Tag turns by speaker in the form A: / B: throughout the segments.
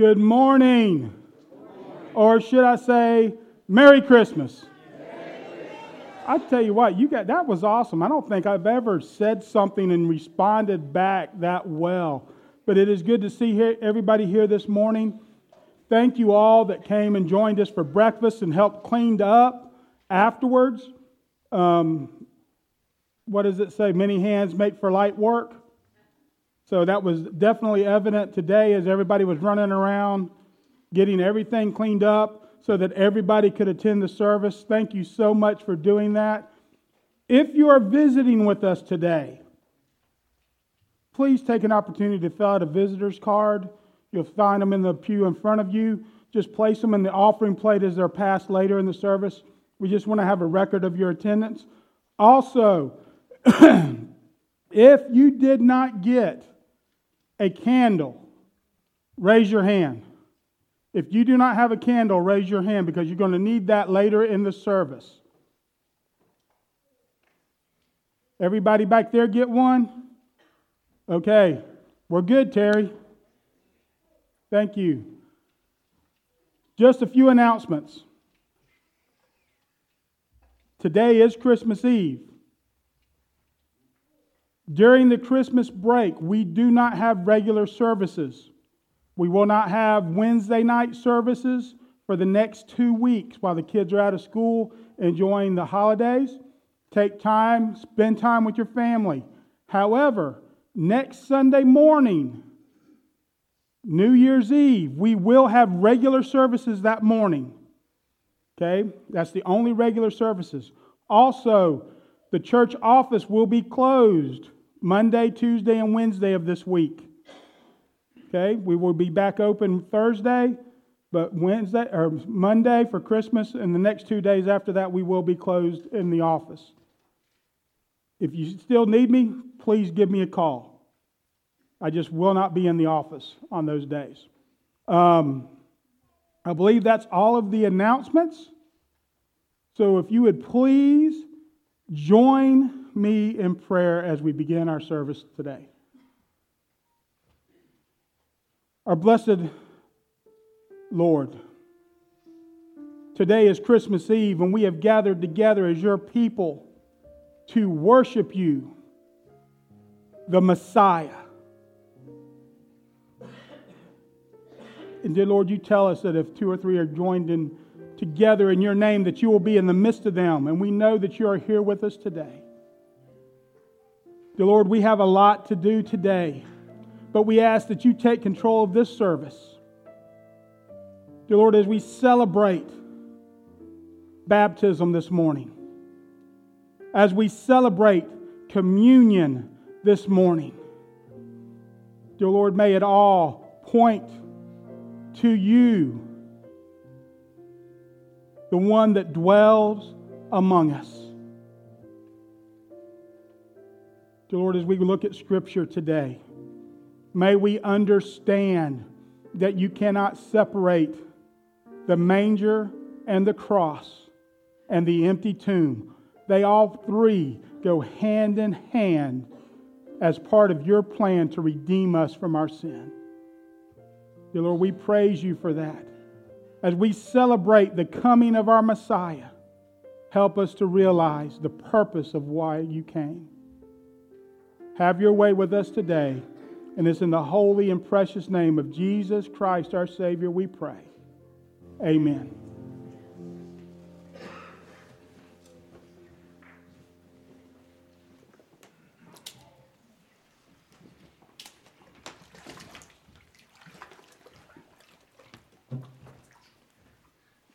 A: Good morning. Or should I say, Merry Christmas? I tell you what, you got that was awesome. I don't think I've ever said something and responded back that well. But it is good to see here, everybody here this morning. Thank you all that came and joined us for breakfast and helped cleaned up afterwards. Um, what does it say? Many hands make for light work. So that was definitely evident today as everybody was running around getting everything cleaned up so that everybody could attend the service. Thank you so much for doing that. If you are visiting with us today, please take an opportunity to fill out a visitor's card. You'll find them in the pew in front of you. Just place them in the offering plate as they're passed later in the service. We just want to have a record of your attendance. Also, if you did not get a candle, raise your hand. If you do not have a candle, raise your hand because you're going to need that later in the service. Everybody back there get one? Okay, we're good, Terry. Thank you. Just a few announcements. Today is Christmas Eve. During the Christmas break, we do not have regular services. We will not have Wednesday night services for the next two weeks while the kids are out of school enjoying the holidays. Take time, spend time with your family. However, next Sunday morning, New Year's Eve, we will have regular services that morning. Okay? That's the only regular services. Also, the church office will be closed Monday, Tuesday, and Wednesday of this week. Okay, we will be back open Thursday, but Wednesday or Monday for Christmas, and the next two days after that, we will be closed in the office. If you still need me, please give me a call. I just will not be in the office on those days. Um, I believe that's all of the announcements. So if you would please join me in prayer as we begin our service today. Our blessed Lord, today is Christmas Eve, and we have gathered together as your people to worship you, the Messiah. And dear Lord, you tell us that if two or three are joined in together in your name, that you will be in the midst of them. And we know that you are here with us today. Dear Lord, we have a lot to do today, but we ask that you take control of this service. Dear Lord, as we celebrate baptism this morning, as we celebrate communion this morning, dear Lord, may it all point to you, the one that dwells among us. Dear Lord, as we look at Scripture today, may we understand that you cannot separate the manger and the cross and the empty tomb. They all three go hand in hand as part of your plan to redeem us from our sin. Dear Lord, we praise you for that. As we celebrate the coming of our Messiah, help us to realize the purpose of why you came. Have your way with us today. And it's in the holy and precious name of Jesus Christ, our Savior, we pray. Amen.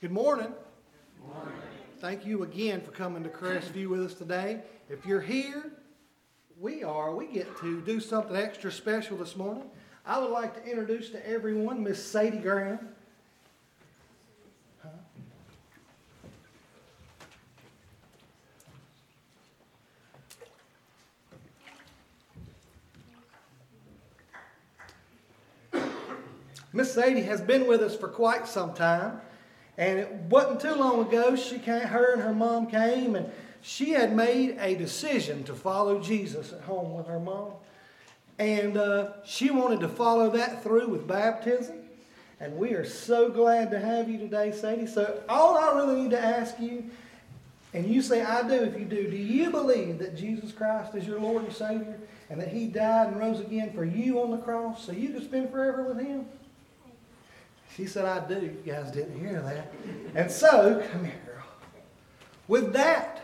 B: Good morning. Good morning. Thank you again for coming to Crestview with us today. If you're here we are, we get to do something extra special this morning. I would like to introduce to everyone Miss Sadie Graham. Miss Sadie has been with us for quite some time, and it wasn't too long ago she came, her and her mom came and she had made a decision to follow Jesus at home with her mom. And uh, she wanted to follow that through with baptism. And we are so glad to have you today, Sadie. So, all I really need to ask you, and you say, I do if you do, do you believe that Jesus Christ is your Lord and Savior and that He died and rose again for you on the cross so you could spend forever with Him? She said, I do. You guys didn't hear that. And so, come here, girl. With that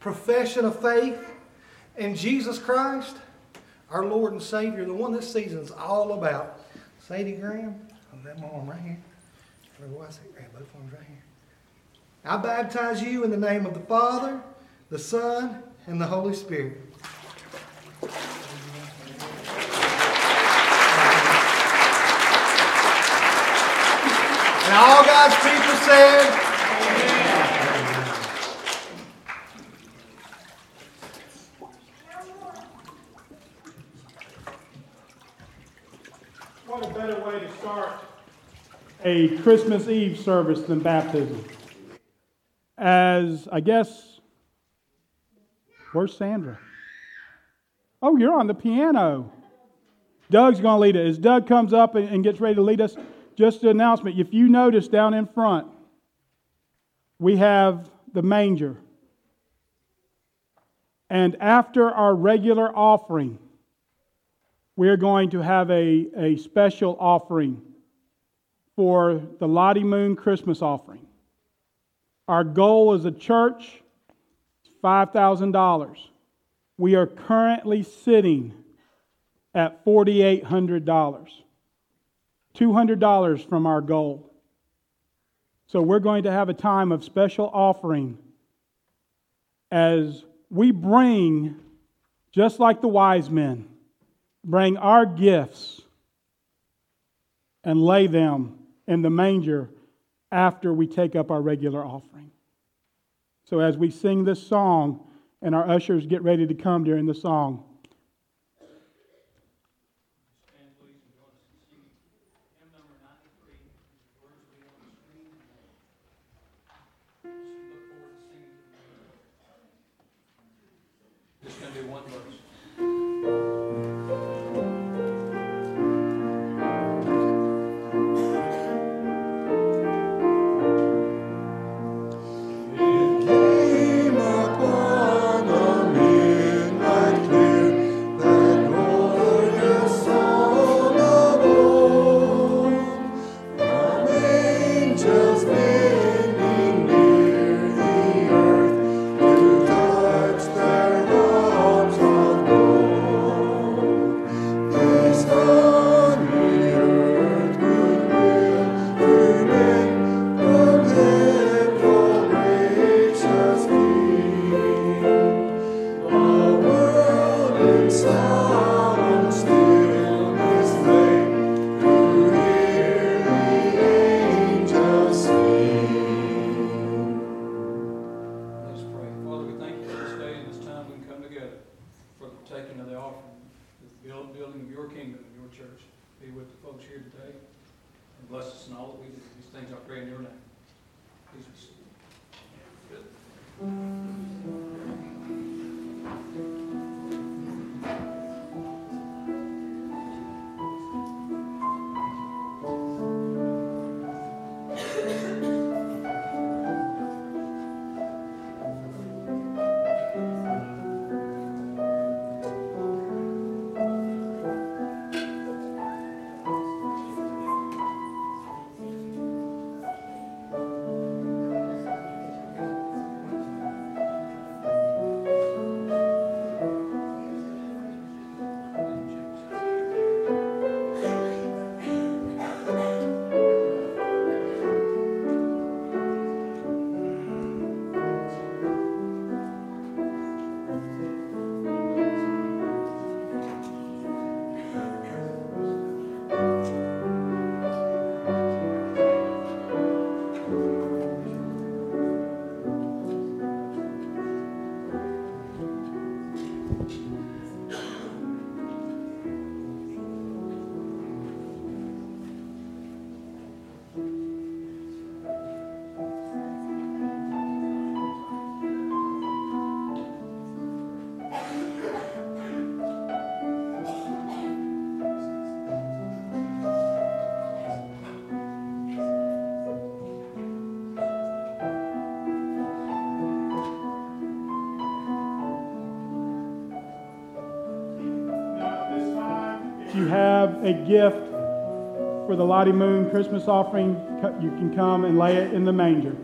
B: profession of faith in Jesus Christ, our Lord and Savior, the one this season's all about. Sadie Graham, hold that arm right here. Where was? Grab both arms right here. I baptize you in the name of the Father, the Son, and the Holy Spirit. And all God's people said,
A: What a better way to start a Christmas Eve service than baptism? As I guess, where's Sandra? Oh, you're on the piano. Doug's going to lead it. As Doug comes up and, gets ready to lead us, just an announcement. If you notice down in front, we have the manger. And after our regular offering, we're going to have a, a special offering for the Lottie Moon Christmas offering. Our goal as a church is $5,000. We are currently sitting at $4,800. $200 from our goal. So we're going to have a time of special offering as we bring, just like the wise men, bring our gifts and lay them in the manger after we take up our regular offering. So as we sing this song and our ushers get ready to come during the song, a gift for the Lottie Moon Christmas offering, you can come and lay it in the manger.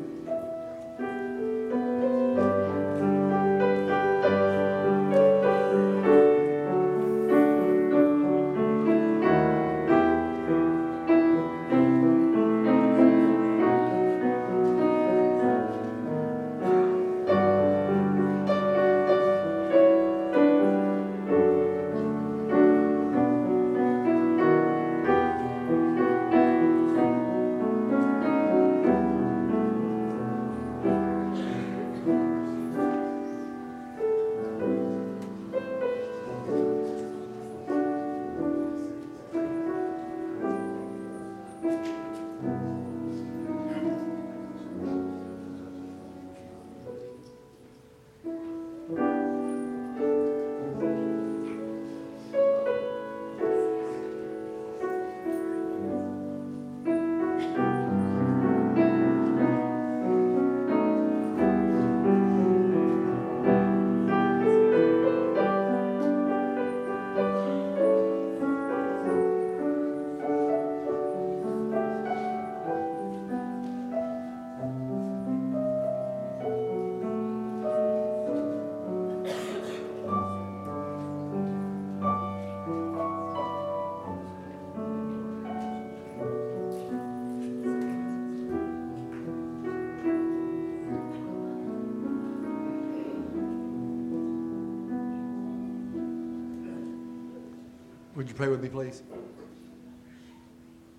C: You pray with me, please?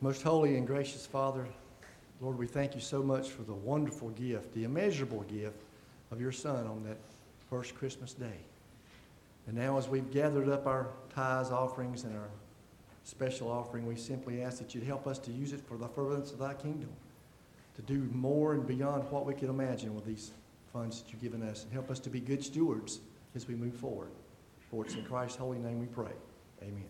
C: Most holy and gracious Father, Lord, we thank you so much for the wonderful gift, the immeasurable gift of your Son on that first Christmas day. And now, as we've gathered up our tithes, offerings, and our special offering, we simply ask that you'd help us to use it for the furtherance of thy kingdom, to do more and beyond what we can imagine with these funds that you've given us, and help us to be good stewards as we move forward. For it's in Christ's holy name we pray. Amen.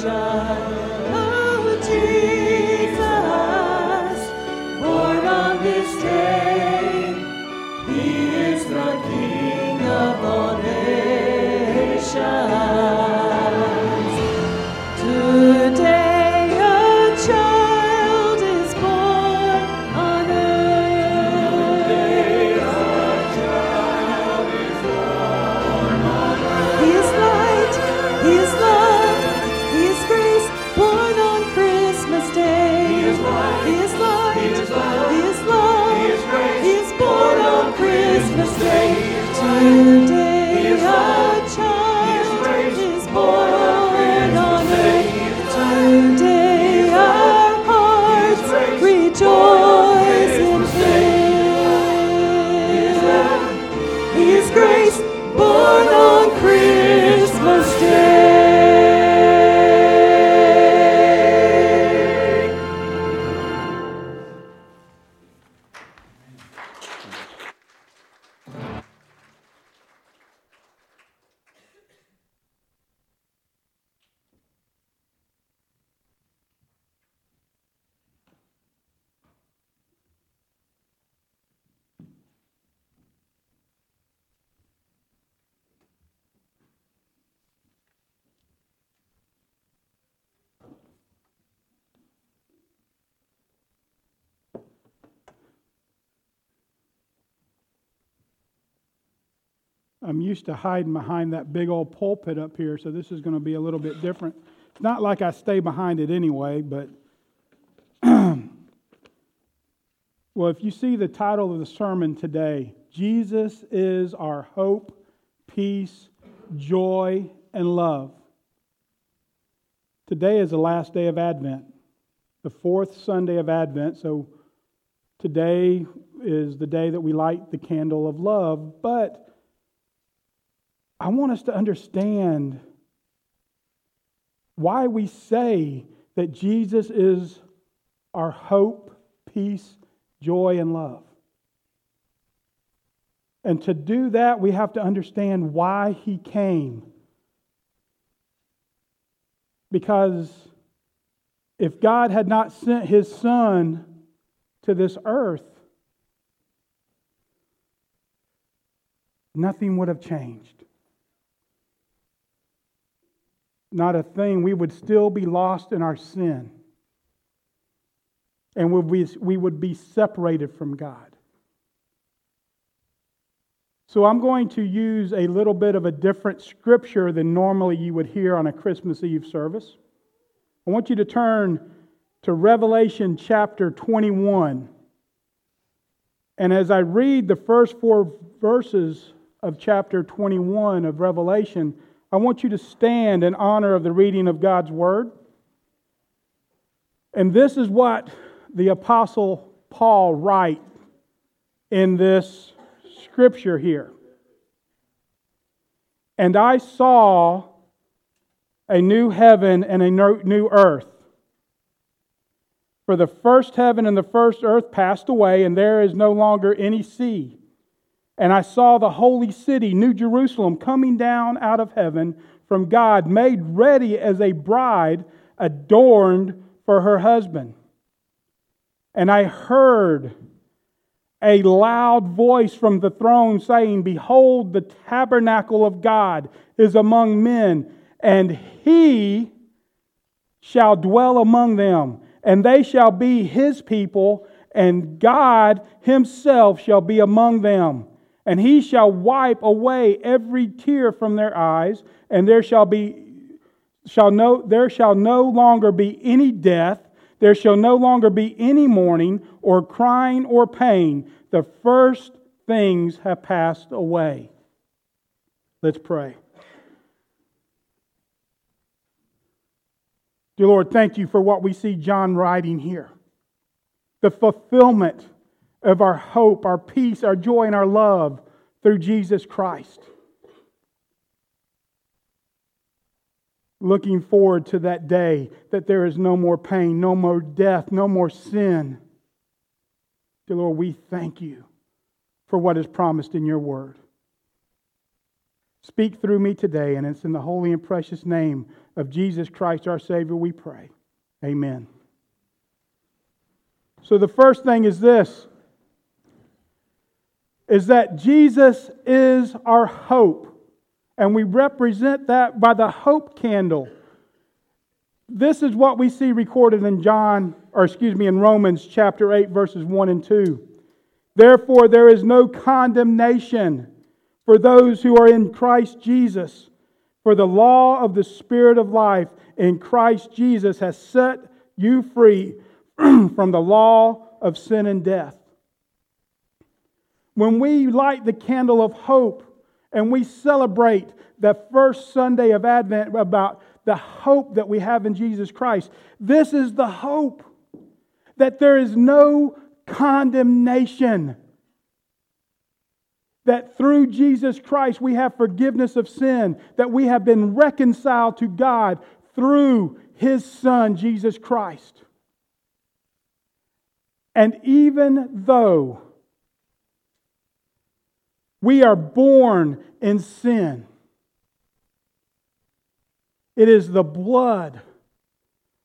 C: Salvation.
A: I'm used to hiding behind that big old pulpit up here, so this is going to be a little bit different. It's not like I stay behind it anyway, but. well, if you see the title of the sermon today, Jesus is our hope, peace, joy, and love. Today is the last day of Advent, the fourth Sunday of Advent, so today is the day that we light the candle of love, but I want us to understand why we say that Jesus is our hope, peace, joy, and love. And to do that, we have to understand why he came. Because if God had not sent his son to this earth, nothing would have changed. Not a thing. We would still be lost in our sin. And we would be separated from God. So I'm going to use a little bit of a different scripture than normally you would hear on a Christmas Eve service. I want you to turn to Revelation chapter 21. And as I read the first four verses of chapter 21 of Revelation, I want you to stand in honor of the reading of God's Word. And this is what the Apostle Paul writes in this scripture here. And I saw a new heaven and a new earth. For the first heaven and the first earth passed away, and there is no longer any sea. And I saw the holy city, New Jerusalem, coming down out of heaven from God, made ready as a bride adorned for her husband. And I heard a loud voice from the throne saying, Behold, the tabernacle of God is among men, and he shall dwell among them, and they shall be his people, and God himself shall be among them And he shall wipe away every tear from their eyes, and there shall be shall no there shall no longer be any death, there shall no longer be any mourning or crying or pain. The first things have passed away. Let's pray. Dear Lord, thank you for what we see John writing here. The fulfillment of our hope, our peace, our joy, and our love through Jesus Christ. Looking forward to that day that there is no more pain, no more death, no more sin. Dear Lord, we thank you for what is promised in your word. Speak through me today, and it's in the holy and precious name of Jesus Christ our Savior we pray. Amen. So the first thing is this is that Jesus is our hope. And we represent that by the hope candle. This is what we see recorded in John, or excuse me, in Romans chapter 8, verses 1 and 2. Therefore, there is no condemnation for those who are in Christ Jesus. For the law of the Spirit of life in Christ Jesus has set you free from the law of sin and death. When we light the candle of hope and we celebrate the first Sunday of Advent about the hope that we have in Jesus Christ, this is the hope that there is no condemnation. That through Jesus Christ we have forgiveness of sin, that we have been reconciled to God through His Son, Jesus Christ. And even though we are born in sin, it is the blood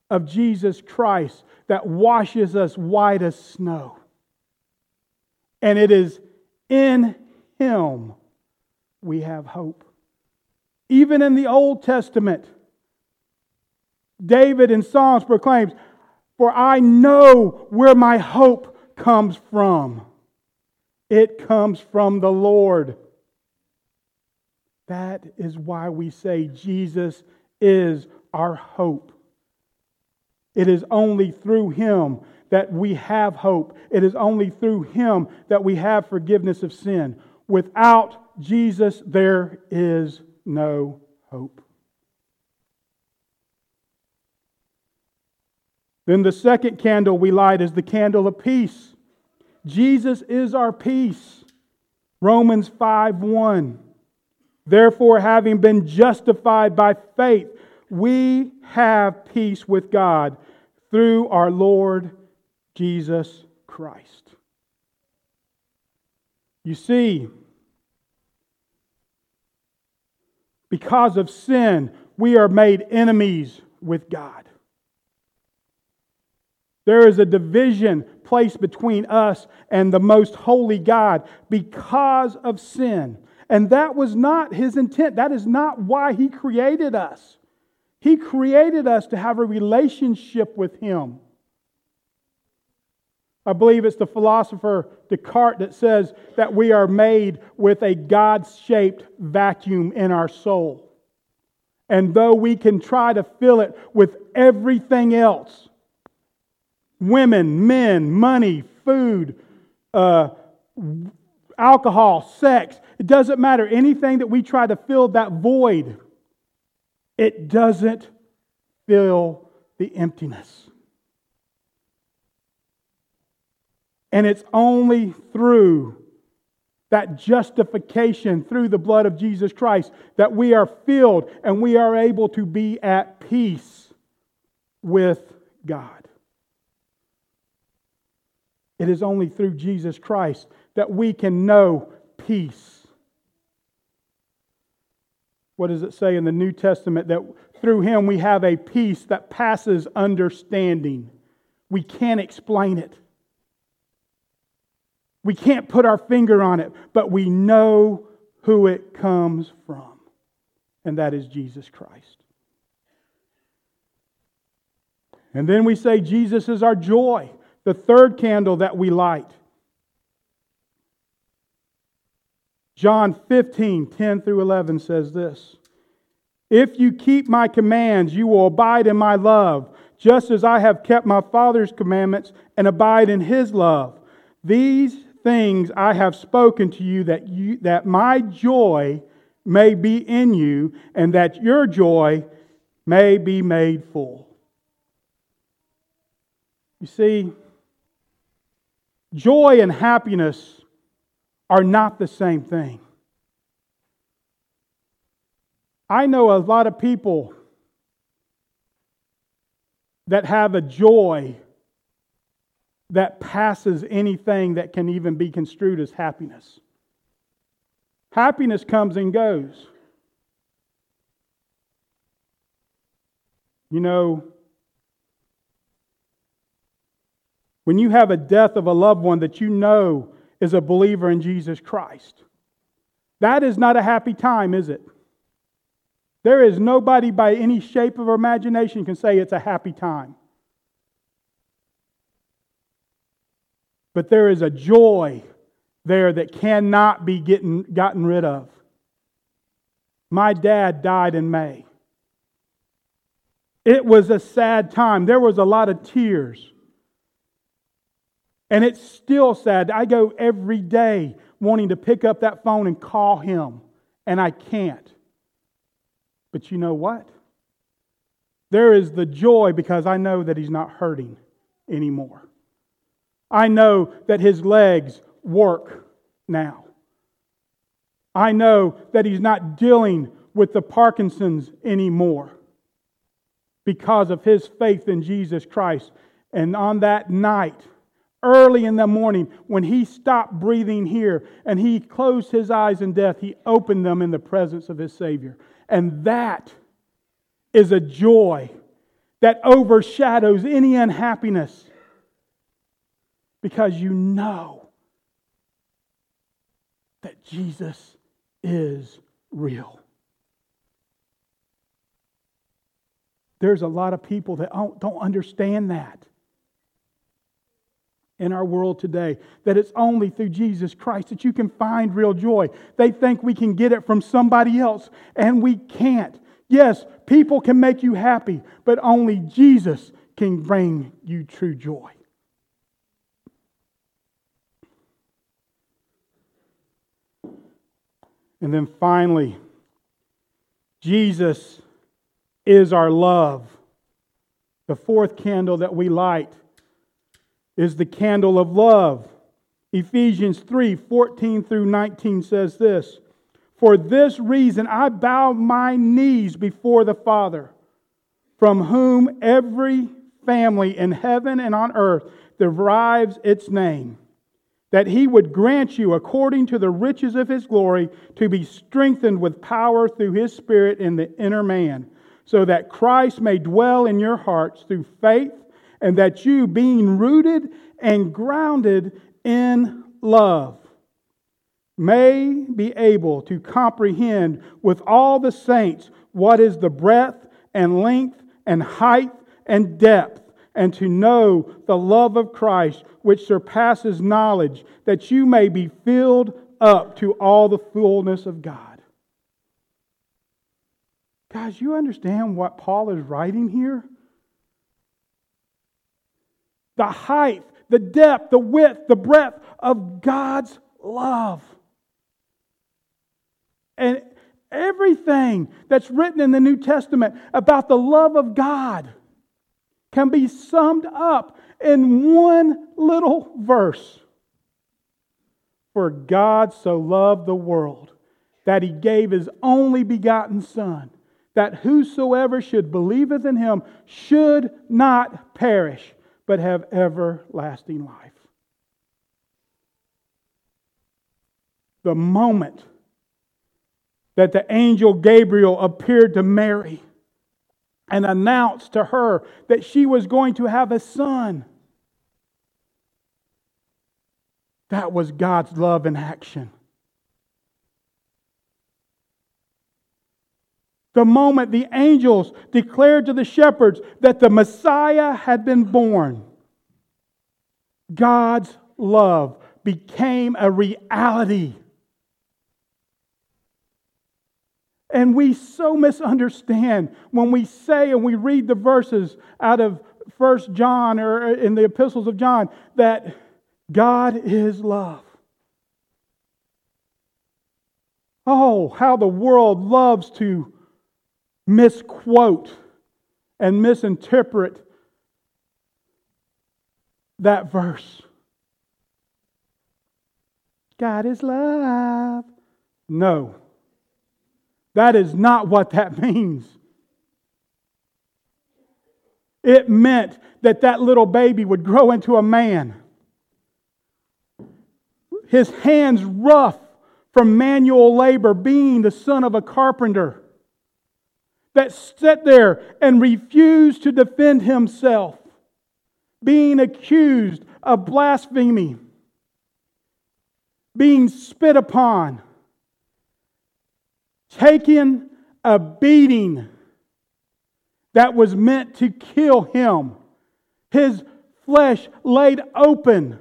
A: of Jesus Christ that washes us white as snow. And it is in Him we have hope. Even in the Old Testament, David in Psalms proclaims, For I know where my hope comes from. It comes from the Lord. That is why we say Jesus is our hope. It is only through Him that we have hope. It is only through Him that we have forgiveness of sin. Without Jesus, there is no hope. Then the second candle we light is the candle of peace. Jesus is our peace. Romans 5 1. Therefore, having been justified by faith, we have peace with God through our Lord Jesus Christ. You see, because of sin, we are made enemies with God. There is a division placed between us and the most holy God because of sin. And that was not his intent. That is not why he created us. He created us to have a relationship with him. I believe it's the philosopher Descartes that says that we are made with a God shaped vacuum in our soul. And though we can try to fill it with everything else, women, men, money, food, uh, alcohol, sex. It doesn't matter. Anything that we try to fill that void, it doesn't fill the emptiness. And it's only through that justification through the blood of Jesus Christ that we are filled and we are able to be at peace with God. It is only through Jesus Christ that we can know peace. What does it say in the New Testament? That through him we have a peace that passes understanding. We can't explain it. We can't put our finger on it, but we know who it comes from, and that is Jesus Christ. And then we say Jesus is our joy the third candle that we light. John 15, 10 through 11 says this If you keep my commands, you will abide in my love, just as I have kept my Father's commandments and abide in his love. These things I have spoken to you that, you, that my joy may be in you and that your joy may be made full. You see, joy and happiness are not the same thing. I know a lot of people that have a joy that passes anything that can even be construed as happiness. Happiness comes and goes. You know, when you have a death of a loved one that you know is a believer in Jesus Christ, that is not a happy time, is it? There is nobody by any shape of imagination can say it's a happy time. But there is a joy there that cannot be getting, gotten rid of. My dad died in May. It was a sad time. There was a lot of tears. And it's still sad. I go every day wanting to pick up that phone and call him, and I can't. But you know what? There is the joy because I know that he's not hurting anymore. I know that his legs work now. I know that he's not dealing with the Parkinson's anymore because of his faith in Jesus Christ. And on that night, early in the morning, when he stopped breathing here and he closed his eyes in death, he opened them in the presence of his Savior. And that is a joy that overshadows any unhappiness because you know that Jesus is real. There's a lot of people that don't understand that in our world today, that it's only through Jesus Christ that you can find real joy. They think we can get it from somebody else, and we can't. Yes, people can make you happy, but only Jesus can bring you true joy. And then finally, Jesus is our love. The fourth candle that we light is the candle of love. Ephesians 3 14 through 19 says this For this reason I bow my knees before the Father, from whom every family in heaven and on earth derives its name that he would grant you, according to the riches of his glory, to be strengthened with power through his Spirit in the inner man, so that Christ may dwell in your hearts through faith, and that you, being rooted and grounded in love, may be able to comprehend with all the saints what is the breadth and length and height and depth and to know the love of Christ, which surpasses knowledge, that you may be filled up to all the fullness of God. Guys, you understand what Paul is writing here? The height, the depth, the width, the breadth of God's love. And everything that's written in the New Testament about the love of God can be summed up in one little verse. For God so loved the world that he gave his only begotten Son, that whosoever should believeth in him should not perish, but have everlasting life. The moment that the angel Gabriel appeared to Mary, and announced to her that she was going to have a son. That was God's love in action. The moment the angels declared to the shepherds that the Messiah had been born, God's love became a reality And we so misunderstand when we say and we read the verses out of First John or in the epistles of John that God is love. Oh, how the world loves to misquote and misinterpret that verse. God is love. No. That is not what that means. It meant that that little baby would grow into a man. His hands rough from manual labor, being the son of a carpenter that sat there and refused to defend himself, being accused of blasphemy, being spit upon, taking a beating that was meant to kill him, his flesh laid open.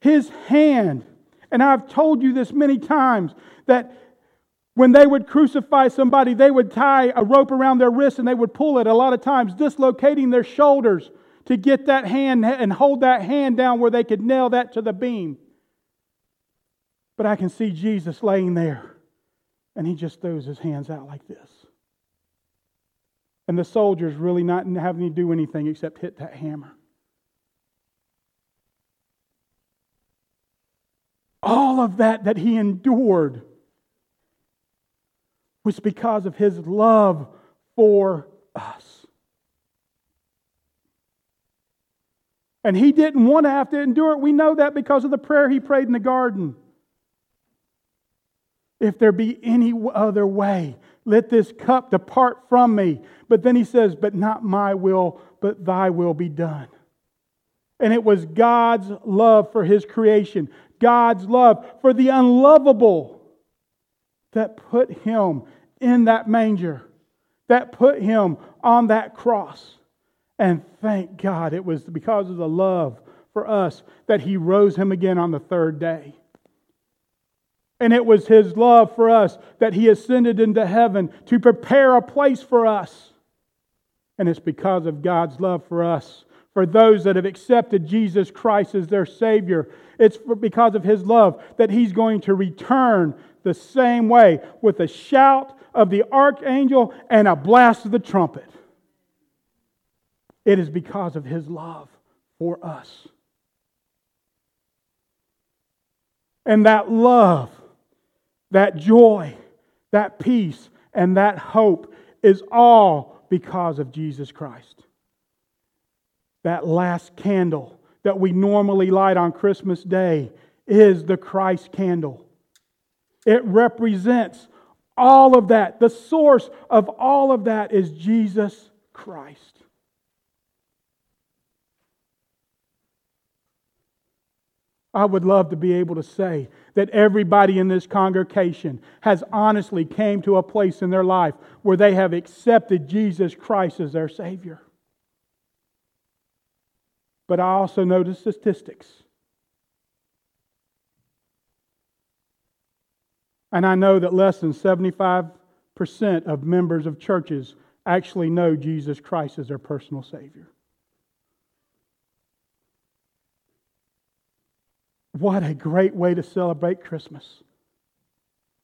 A: His hand and I've told you this many times that when they would crucify somebody, they would tie a rope around their wrist and they would pull it a lot of times, dislocating their shoulders to get that hand and hold that hand down where they could nail that to the beam. But I can see Jesus laying there and he just throws his hands out like this. And the soldiers really not having to do anything except hit that hammer. All of that that he endured was because of his love for us. And he didn't want to have to endure it. We know that because of the prayer he prayed in the garden. If there be any other way, let this cup depart from me. But then he says, But not my will, but thy will be done. And it was God's love for his creation, God's love for the unlovable that put him in that manger, that put him on that cross. And thank God it was because of the love for us that he rose him again on the third day. And it was his love for us that he ascended into heaven to prepare a place for us. And it's because of God's love for us for those that have accepted Jesus Christ as their Savior. It's because of His love that He's going to return the same way with a shout of the archangel and a blast of the trumpet. It is because of His love for us. And that love, that joy, that peace, and that hope is all because of Jesus Christ that last candle that we normally light on Christmas Day is the Christ candle. It represents all of that. The source of all of that is Jesus Christ. I would love to be able to say that everybody in this congregation has honestly came to a place in their life where they have accepted Jesus Christ as their Savior but I also the statistics. And I know that less than 75% of members of churches actually know Jesus Christ as their personal Savior. What a great way to celebrate Christmas.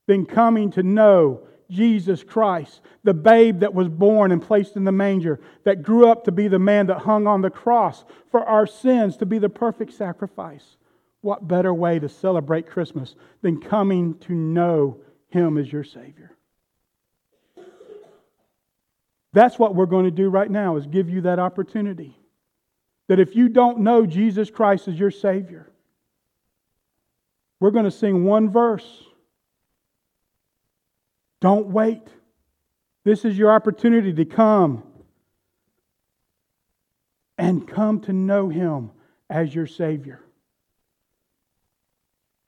A: Then coming to know Jesus Christ, the babe that was born and placed in the manger, that grew up to be the man that hung on the cross for our sins, to be the perfect sacrifice. What better way to celebrate Christmas than coming to know Him as your Savior? That's what we're going to do right now is give you that opportunity. That if you don't know Jesus Christ as your Savior, we're going to sing one verse don't wait. This is your opportunity to come and come to know Him as your Savior.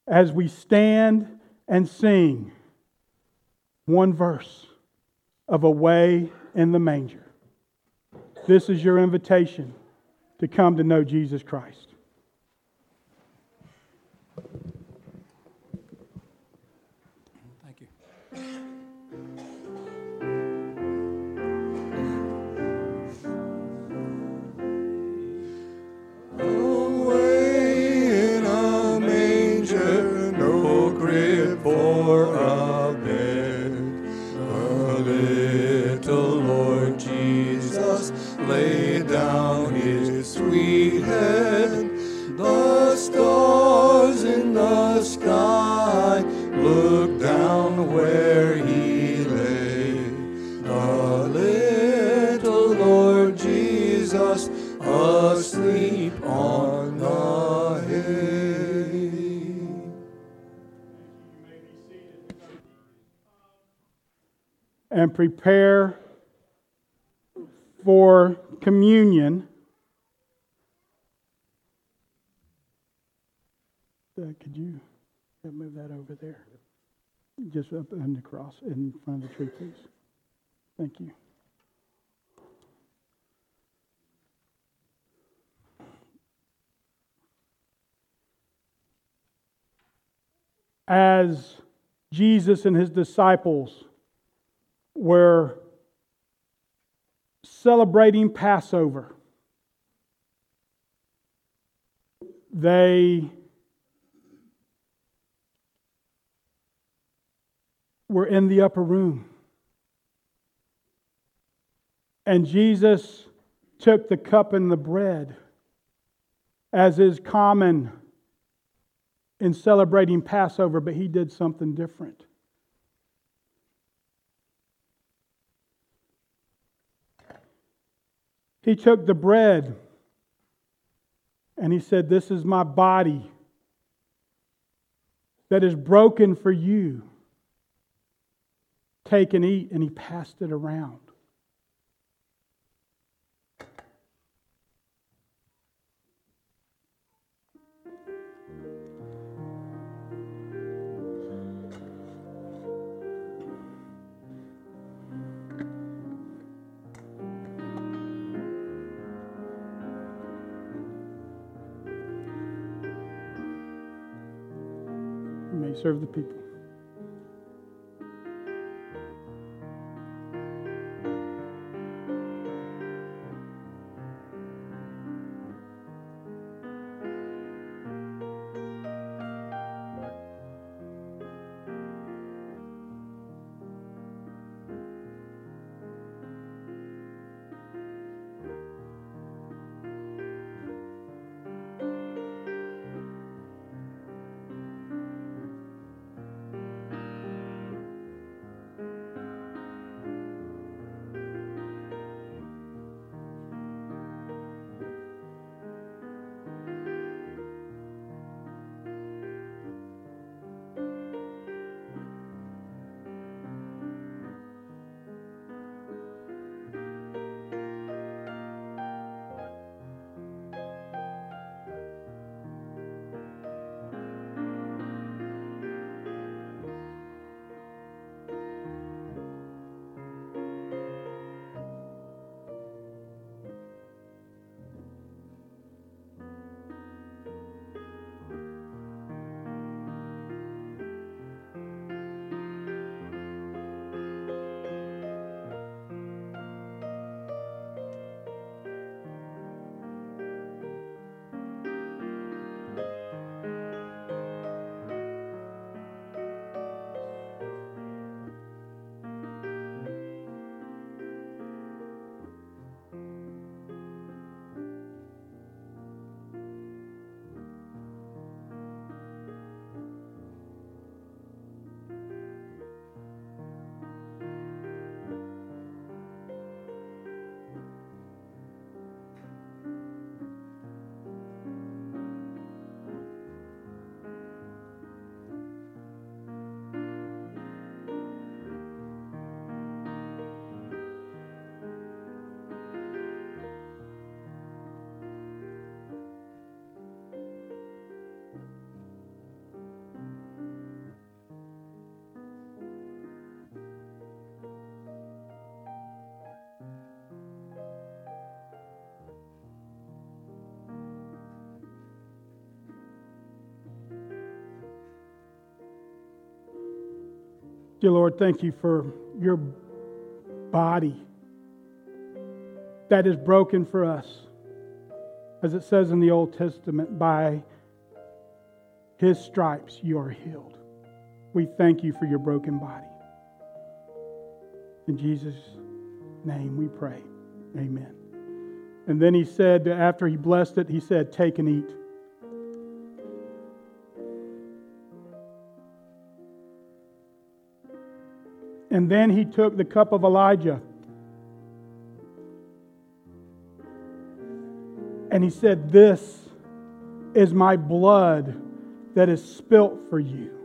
A: As we stand and sing one verse of Away in the Manger, this is your invitation to come to know Jesus Christ. Prepare for communion. Uh, could you move that over there? Just up on the cross in front of the tree, please. Thank you. As Jesus and his disciples were celebrating Passover. They were in the upper room. And Jesus took the cup and the bread, as is common in celebrating Passover, but he did something different. He took the bread and he said, This is my body that is broken for you. Take and eat. And he passed it around. Serve the people. Dear Lord, thank you for your body that is broken for us. As it says in the Old Testament, by his stripes you are healed. We thank you for your broken body. In Jesus' name we pray. Amen. And then he said, after he blessed it, he said, Take and eat. And then he took the cup of Elijah. And he said, This is my blood that is spilt for you.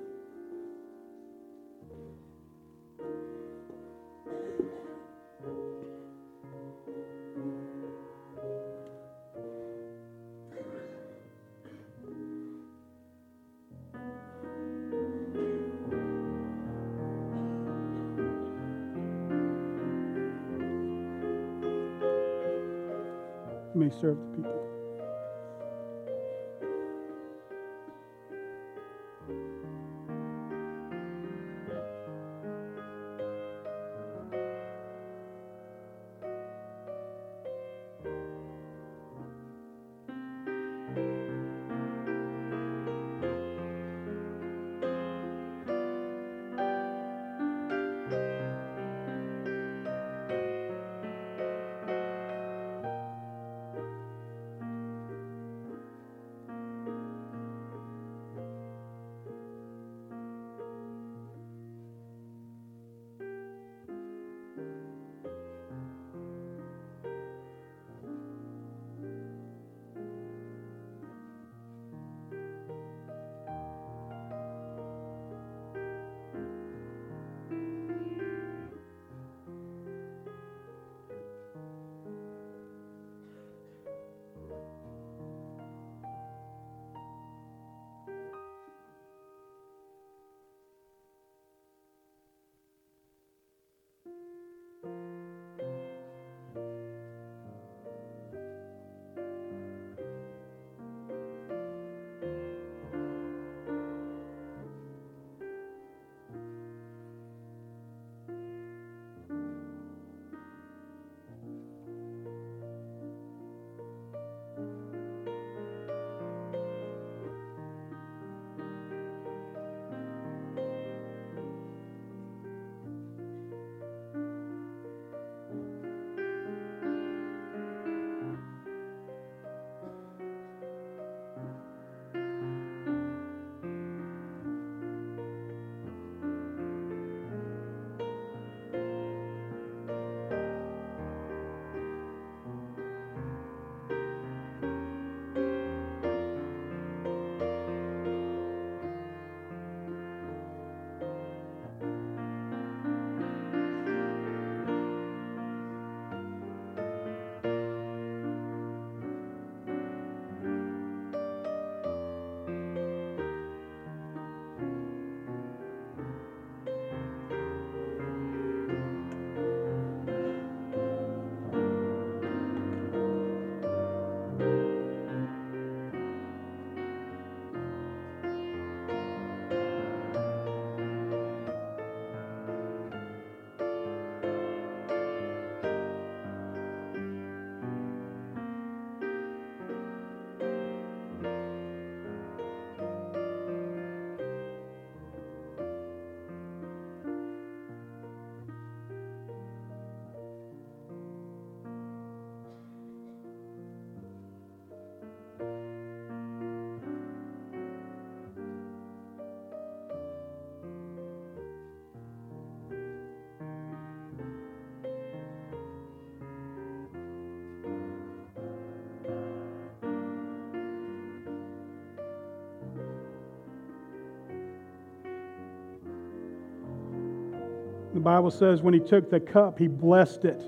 A: The Bible says when he took the cup, he blessed it.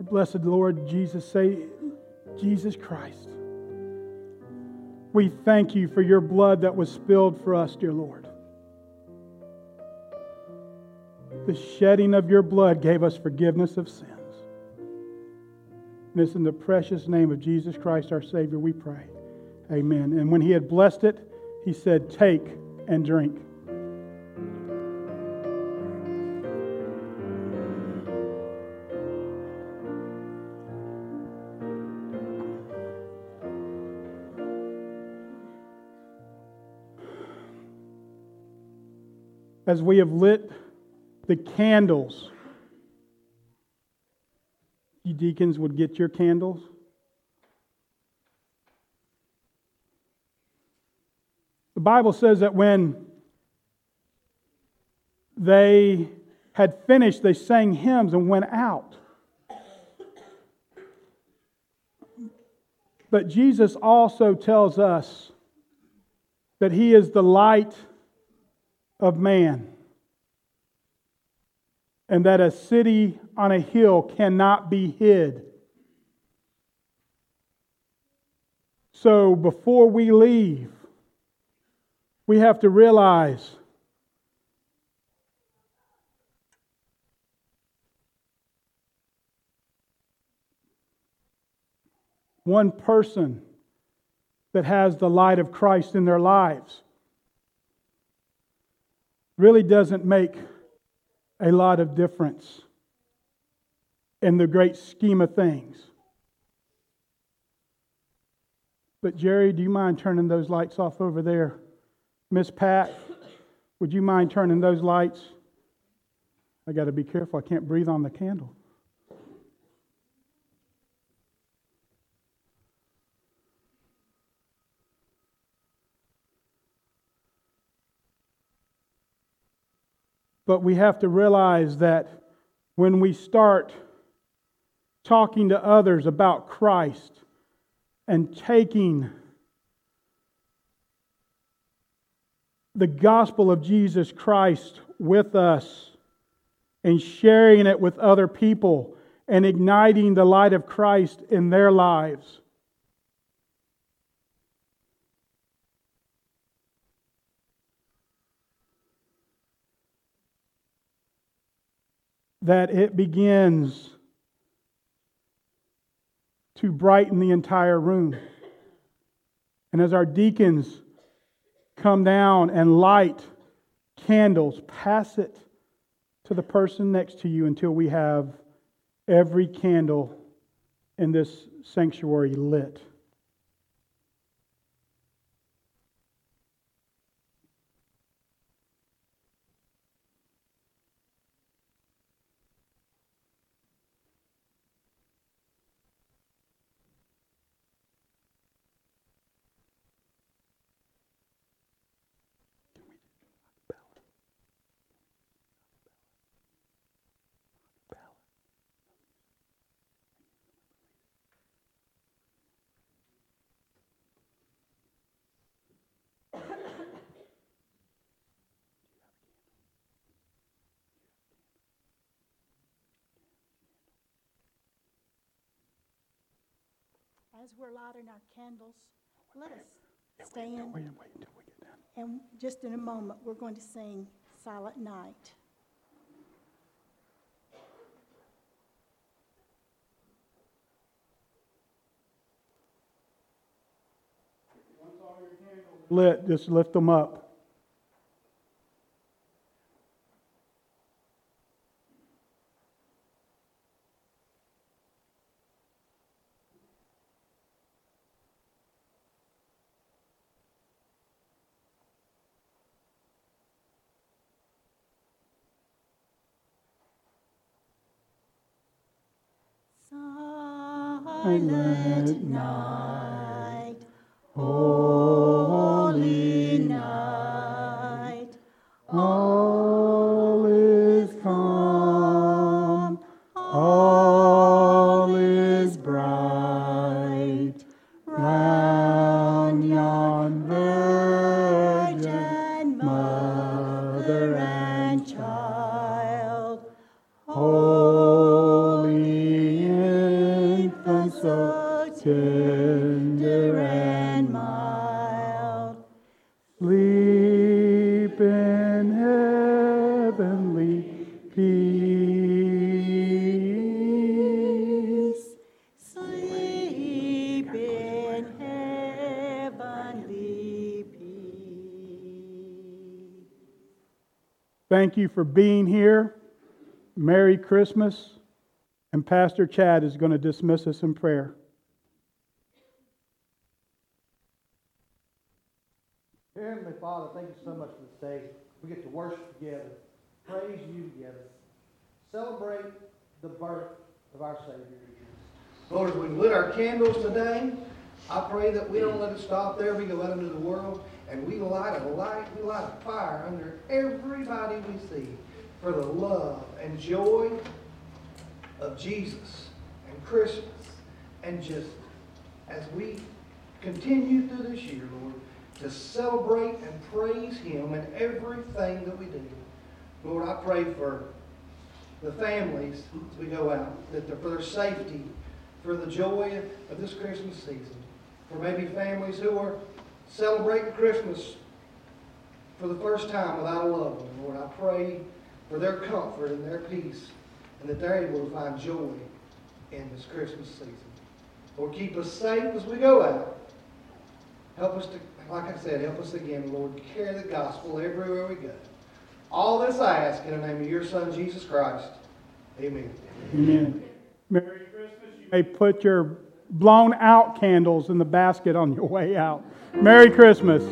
A: Blessed Lord Jesus, say, Jesus Christ. We thank you for your blood that was spilled for us, dear Lord. The shedding of your blood gave us forgiveness of sins. And it's in the precious name of Jesus Christ, our Savior, we pray. Amen. And when he had blessed it, he said, Take and drink. As we have lit the candles. You deacons would get your candles. The Bible says that when they had finished, they sang hymns and went out. But Jesus also tells us that he is the light of man and that a city on a hill cannot be hid. So before we leave, we have to realize one person that has the light of Christ in their lives really doesn't make a lot of difference in the great scheme of things. But, Jerry, do you mind turning those lights off over there? Miss Pat, would you mind turning those lights? I got to be careful. I can't breathe on the candle. But we have to realize that when we start talking to others about Christ and taking the gospel of Jesus Christ with us and sharing it with other people and igniting the light of Christ in their lives. That it begins to brighten the entire room. And as our deacons come down and light candles, pass it to the person next to you until we have every candle in this sanctuary lit.
D: As we're lighting our candles, let us stand,
A: Wait, wait until we get down.
D: and just in a moment, we're going to sing Silent Night.
A: Lit, just lift them up. Thank you for being here. Merry Christmas. And Pastor Chad is going to dismiss us in prayer.
B: Heavenly Father, thank you so much for this day. We get to worship together, praise you together, celebrate the birth of our Savior. Jesus. Lord, as we lit our candles today, I pray that we don't let it stop there. We go out into the world and we light a light, we light a fire under everybody we see for the love and joy of Jesus and Christmas and just as we continue through this year, Lord, to celebrate and praise Him in everything that we do. Lord, I pray for the families as we go out, that for their safety, for the joy of this Christmas season, for maybe families who are celebrating Christmas for the first time without a loved one. Lord, I pray for their comfort and their peace, and that they're able to find joy in this Christmas season. Lord, keep us safe as we go out. Help us to, like I said, help us again, Lord, carry the gospel everywhere we go. All this I ask in the name of your Son, Jesus Christ. Amen.
A: Amen. Merry Christmas. You may put your blown out candles in the basket on your way out. Merry Christmas.